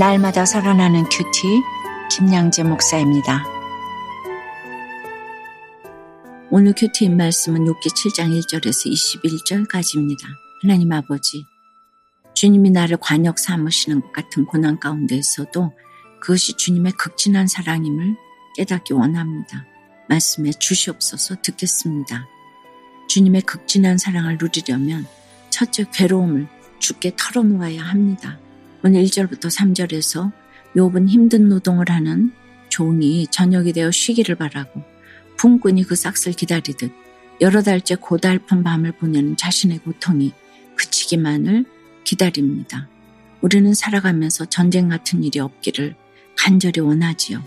날마다 살아나는 큐티 김양재 목사입니다. 오늘 큐티인 말씀은 욥기 7장 1절에서 21절까지입니다. 하나님 아버지, 주님이 나를 과녁 삼으시는 것 같은 고난 가운데에서도 그것이 주님의 극진한 사랑임을 깨닫기 원합니다. 말씀해 주시옵소서 듣겠습니다. 주님의 극진한 사랑을 누리려면 첫째 괴로움을 죽게 털어놓아야 합니다. 오늘 1절부터 3절에서 욥은 힘든 노동을 하는 종이 저녁이 되어 쉬기를 바라고 품꾼이 그 싹을 기다리듯 여러 달째 고달픈 밤을 보내는 자신의 고통이 그치기만을 기다립니다. 우리는 살아가면서 전쟁 같은 일이 없기를 간절히 원하지요.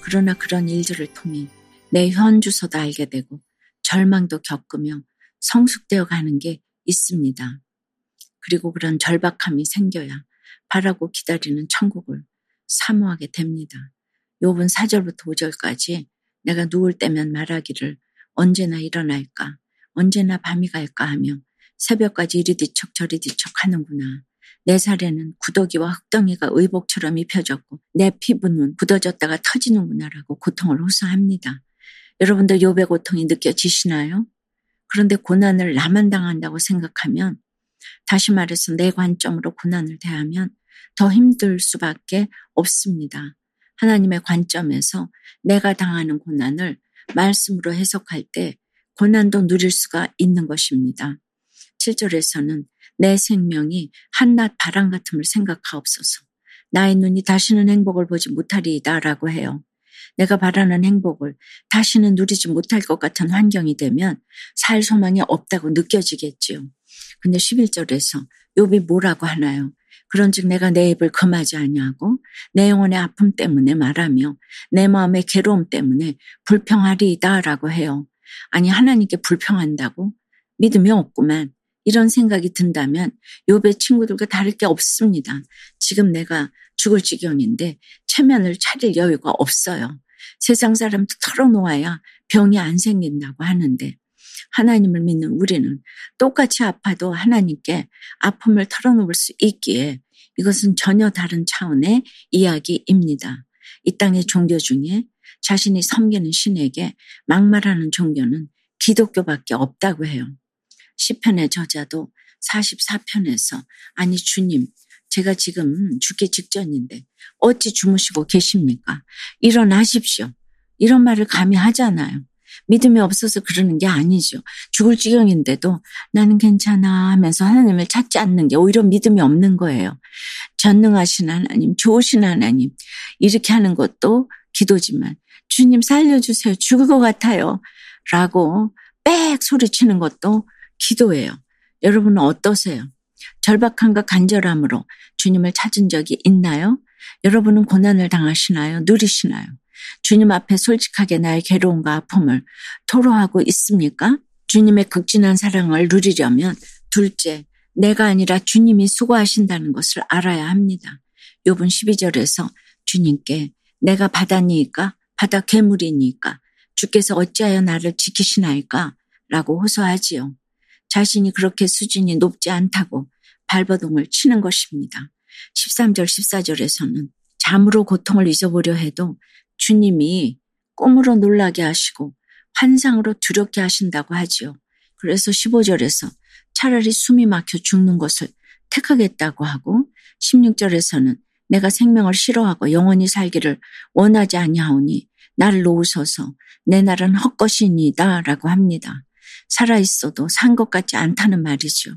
그러나 그런 일들을 통해 내 현 주소도 알게 되고 절망도 겪으며 성숙되어 가는 게 있습니다. 그리고 그런 절박함이 생겨야 바라고 기다리는 천국을 사모하게 됩니다. 욥은 4절부터 5절까지 내가 누울 때면 말하기를 언제나 일어날까 언제나 밤이 갈까 하며 새벽까지 이리 뒤척 저리 뒤척 하는구나. 내 살에는 구더기와 흙덩이가 의복처럼 입혀졌고 내 피부는 굳어졌다가 터지는구나라고 고통을 호소합니다. 여러분들 욥의 고통이 느껴지시나요? 그런데 고난을 나만 당한다고 생각하면 다시 말해서 내 관점으로 고난을 대하면 더 힘들 수밖에 없습니다. 하나님의 관점에서 내가 당하는 고난을 말씀으로 해석할 때 고난도 누릴 수가 있는 것입니다. 7절에서는 내 생명이 한낮 바람 같음을 생각하옵소서. 나의 눈이 다시는 행복을 보지 못하리이다 라고 해요. 내가 바라는 행복을 다시는 누리지 못할 것 같은 환경이 되면 살 소망이 없다고 느껴지겠지요. 근데 11절에서 욥이 뭐라고 하나요? 그런즉 내가 내 입을 금하지 아니하고 내 영혼의 아픔 때문에 말하며 내 마음의 괴로움 때문에 불평하리이다라고 해요. 아니 하나님께 불평한다고 믿음이 없구만. 이런 생각이 든다면 욥의 친구들과 다를 게 없습니다. 지금 내가 죽을 지경인데 체면을 차릴 여유가 없어요. 세상 사람도 털어놓아야 병이 안 생긴다고 하는데 하나님을 믿는 우리는 똑같이 아파도 하나님께 아픔을 털어놓을 수 있기에 이것은 전혀 다른 차원의 이야기입니다. 이 땅의 종교 중에 자신이 섬기는 신에게 막말하는 종교는 기독교밖에 없다고 해요. 시편의 저자도 44편에서 아니 주님 제가 지금 죽기 직전인데 어찌 주무시고 계십니까? 일어나십시오. 이런 말을 감히 하잖아요. 믿음이 없어서 그러는 게 아니죠. 죽을 지경인데도 나는 괜찮아 하면서 하나님을 찾지 않는 게 오히려 믿음이 없는 거예요. 전능하신 하나님, 좋으신 하나님, 이렇게 하는 것도 기도지만 주님 살려주세요. 죽을 것 같아요. 라고 빽 소리치는 것도 기도예요. 여러분은 어떠세요? 절박함과 간절함으로 주님을 찾은 적이 있나요? 여러분은 고난을 당하시나요? 누리시나요? 주님 앞에 솔직하게 나의 괴로움과 아픔을 토로하고 있습니까? 주님의 극진한 사랑을 누리려면 둘째, 내가 아니라 주님이 수고하신다는 것을 알아야 합니다. 요번 12절에서 주님께 내가 바다니까 바다 괴물이니까 주께서 어찌하여 나를 지키시나이까 라고 호소하지요. 자신이 그렇게 수준이 높지 않다고 발버둥을 치는 것입니다. 13절, 14절에서는 잠으로 고통을 잊어보려 해도 주님이 꿈으로 놀라게 하시고 환상으로 두렵게 하신다고 하지요. 그래서 15절에서 차라리 숨이 막혀 죽는 것을 택하겠다고 하고 16절에서는 내가 생명을 싫어하고 영원히 살기를 원하지 아니하오니 나를 놓으소서 내 날은 헛것이니이다 라고 합니다. 살아있어도 산 것 같지 않다는 말이죠.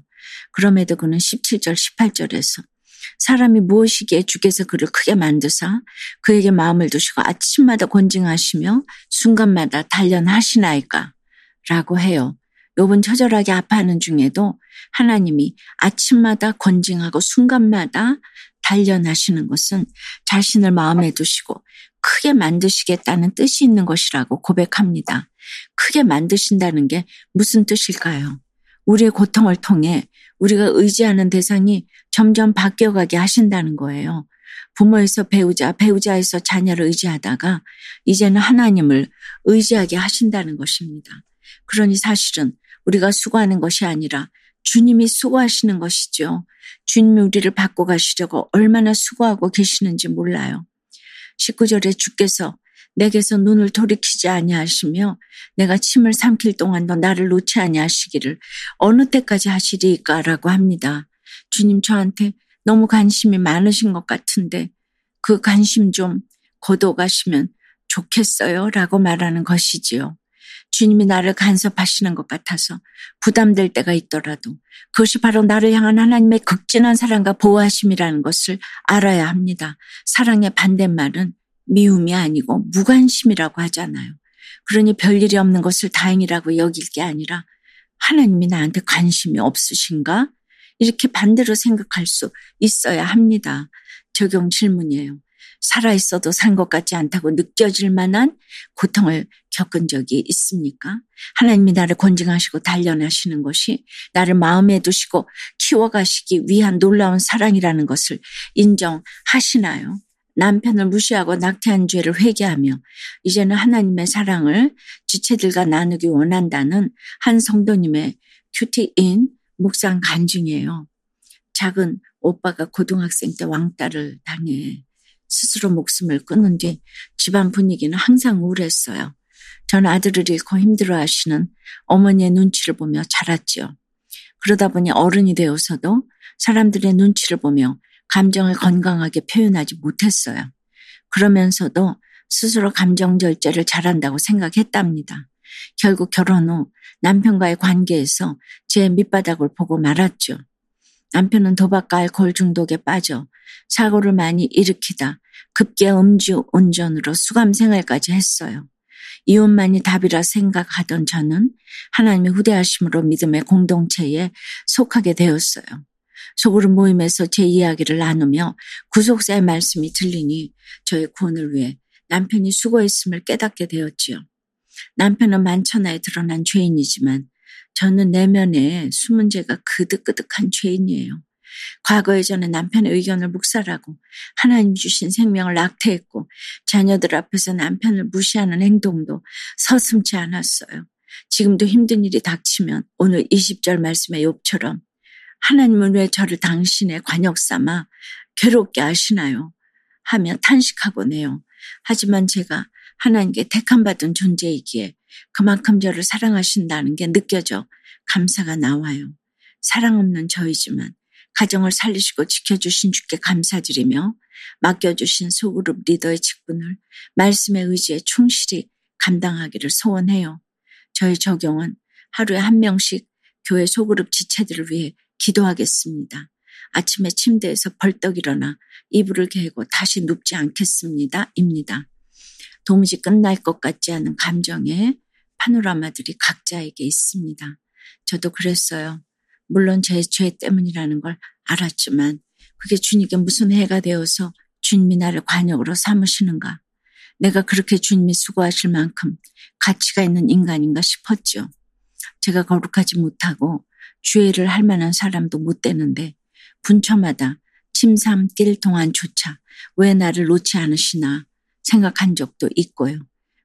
그럼에도 그는 17절 18절에서 사람이 무엇이기에 주께서 그를 크게 만드사 그에게 마음을 두시고 아침마다 권징하시며 순간마다 단련하시나이까 라고 해요. 요번 처절하게 아파하는 중에도 하나님이 아침마다 권징하고 순간마다 단련하시는 것은 자신을 마음에 두시고 크게 만드시겠다는 뜻이 있는 것이라고 고백합니다. 크게 만드신다는 게 무슨 뜻일까요? 우리의 고통을 통해 우리가 의지하는 대상이 점점 바뀌어가게 하신다는 거예요. 부모에서 배우자, 배우자에서 자녀를 의지하다가 이제는 하나님을 의지하게 하신다는 것입니다. 그러니 사실은 우리가 수고하는 것이 아니라 주님이 수고하시는 것이죠. 주님이 우리를 바꿔 가시려고 얼마나 수고하고 계시는지 몰라요. 19절에 주께서 내게서 눈을 돌이키지 아니하시며 내가 침을 삼킬 동안도 나를 놓지 아니하시기를 어느 때까지 하시리까라고 합니다. 주님 저한테 너무 관심이 많으신 것 같은데 그 관심 좀 거둬가시면 좋겠어요 라고 말하는 것이지요. 주님이 나를 간섭하시는 것 같아서 부담될 때가 있더라도 그것이 바로 나를 향한 하나님의 극진한 사랑과 보호하심이라는 것을 알아야 합니다. 사랑의 반대말은 미움이 아니고 무관심이라고 하잖아요. 그러니 별일이 없는 것을 다행이라고 여길 게 아니라 하나님이 나한테 관심이 없으신가? 이렇게 반대로 생각할 수 있어야 합니다. 적용 질문이에요. 살아있어도 산 것 같지 않다고 느껴질 만한 고통을 겪은 적이 있습니까? 하나님이 나를 권징하시고 단련하시는 것이 나를 마음에 두시고 키워가시기 위한 놀라운 사랑이라는 것을 인정하시나요? 남편을 무시하고 낙태한 죄를 회개하며 이제는 하나님의 사랑을 지체들과 나누기 원한다는 한 성도님의 큐티인 묵상 간증이에요. 작은 오빠가 고등학생 때 왕따를 당해 스스로 목숨을 끊은 뒤 집안 분위기는 항상 우울했어요. 전 아들을 잃고 힘들어 하시는 어머니의 눈치를 보며 자랐지요. 그러다 보니 어른이 되어서도 사람들의 눈치를 보며 감정을 건강하게 표현하지 못했어요. 그러면서도 스스로 감정 절제를 잘한다고 생각했답니다. 결국 결혼 후 남편과의 관계에서 제 밑바닥을 보고 말았죠. 남편은 도박과 알코올 중독에 빠져 사고를 많이 일으키다 급기야 음주 운전으로 수감 생활까지 했어요. 이혼만이 답이라 생각하던 저는 하나님의 후대하심으로 믿음의 공동체에 속하게 되었어요. 소그룹 모임에서 제 이야기를 나누며 구속사의 말씀이 들리니 저의 구원을 위해 남편이 수고했음을 깨닫게 되었지요. 남편은 만천하에 드러난 죄인이지만 저는 내면에 숨은 죄가 그득그득한 죄인이에요. 과거에 저는 남편의 의견을 묵살하고 하나님 주신 생명을 낙태했고 자녀들 앞에서 남편을 무시하는 행동도 서슴지 않았어요. 지금도 힘든 일이 닥치면 오늘 20절 말씀의 욥처럼 하나님은 왜 저를 당신의 관역 삼아 괴롭게 하시나요? 하며 탄식하곤 해요. 하지만 제가 하나님께 택함받은 존재이기에 그만큼 저를 사랑하신다는 게 느껴져 감사가 나와요. 사랑 없는 저이지만 가정을 살리시고 지켜주신 주께 감사드리며 맡겨주신 소그룹 리더의 직분을 말씀의 의지에 충실히 감당하기를 소원해요. 저희 적용은 하루에 한 명씩 교회 소그룹 지체들을 위해 기도하겠습니다. 아침에 침대에서 벌떡 일어나 이불을 개고 다시 눕지 않겠습니다. 입니다. 도무지 끝날 것 같지 않은 감정의 파노라마들이 각자에게 있습니다. 저도 그랬어요. 물론 제 죄 때문이라는 걸 알았지만 그게 주님께 무슨 해가 되어서 주님이 나를 관역으로 삼으시는가. 내가 그렇게 주님이 수고하실 만큼 가치가 있는 인간인가 싶었죠. 제가 거룩하지 못하고 주의를 할 만한 사람도 못 되는데 분처마다 침삼길 동안조차 왜 나를 놓지 않으시나 생각한 적도 있고요.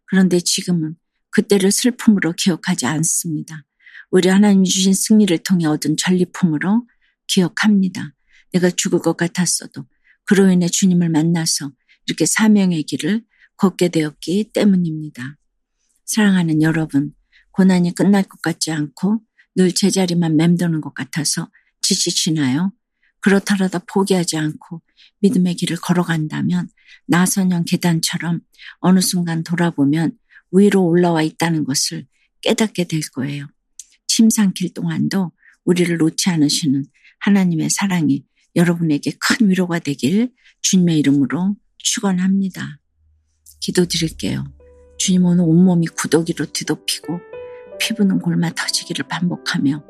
그런데 지금은 그때를 슬픔으로 기억하지 않습니다. 우리 하나님이 주신 승리를 통해 얻은 전리품으로 기억합니다. 내가 죽을 것 같았어도 그로 인해 주님을 만나서 이렇게 사명의 길을 걷게 되었기 때문입니다. 사랑하는 여러분, 고난이 끝날 것 같지 않고 늘 제자리만 맴도는 것 같아서 지치시나요? 그렇더라도 포기하지 않고 믿음의 길을 걸어간다면 나선형 계단처럼 어느 순간 돌아보면 위로 올라와 있다는 것을 깨닫게 될 거예요. 침 삼킬 동안도 우리를 놓지 않으시는 하나님의 사랑이 여러분에게 큰 위로가 되길 주님의 이름으로 축원합니다. 기도드릴게요. 주님 오늘 온몸이 구더기로 뒤덮이고 피부는 골마 터지기를 반복하며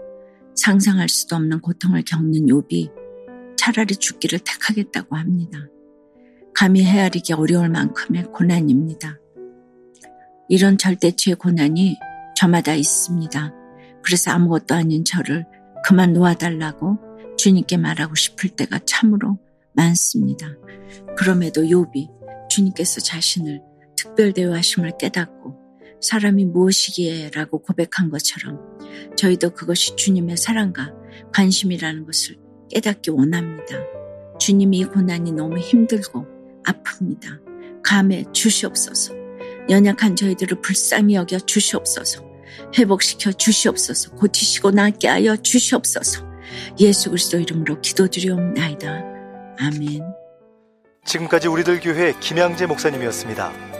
상상할 수도 없는 고통을 겪는 욥이 차라리 죽기를 택하겠다고 합니다. 감히 헤아리기 어려울 만큼의 고난입니다. 이런 절대치의 고난이 저마다 있습니다. 그래서 아무것도 아닌 저를 그만 놓아달라고 주님께 말하고 싶을 때가 참으로 많습니다. 그럼에도 욥이 주님께서 자신을 특별 대우하심을 깨닫고 사람이 무엇이기에 라고 고백한 것처럼 저희도 그것이 주님의 사랑과 관심이라는 것을 깨닫기 원합니다. 주님이 이 고난이 너무 힘들고 아픕니다. 감해 주시옵소서. 연약한 저희들을 불쌍히 여겨 주시옵소서. 회복시켜 주시옵소서. 고치시고 낫게 하여 주시옵소서. 예수 그리스도 이름으로 기도드리옵나이다. 아멘. 지금까지 우리들 교회 김양재 목사님이었습니다.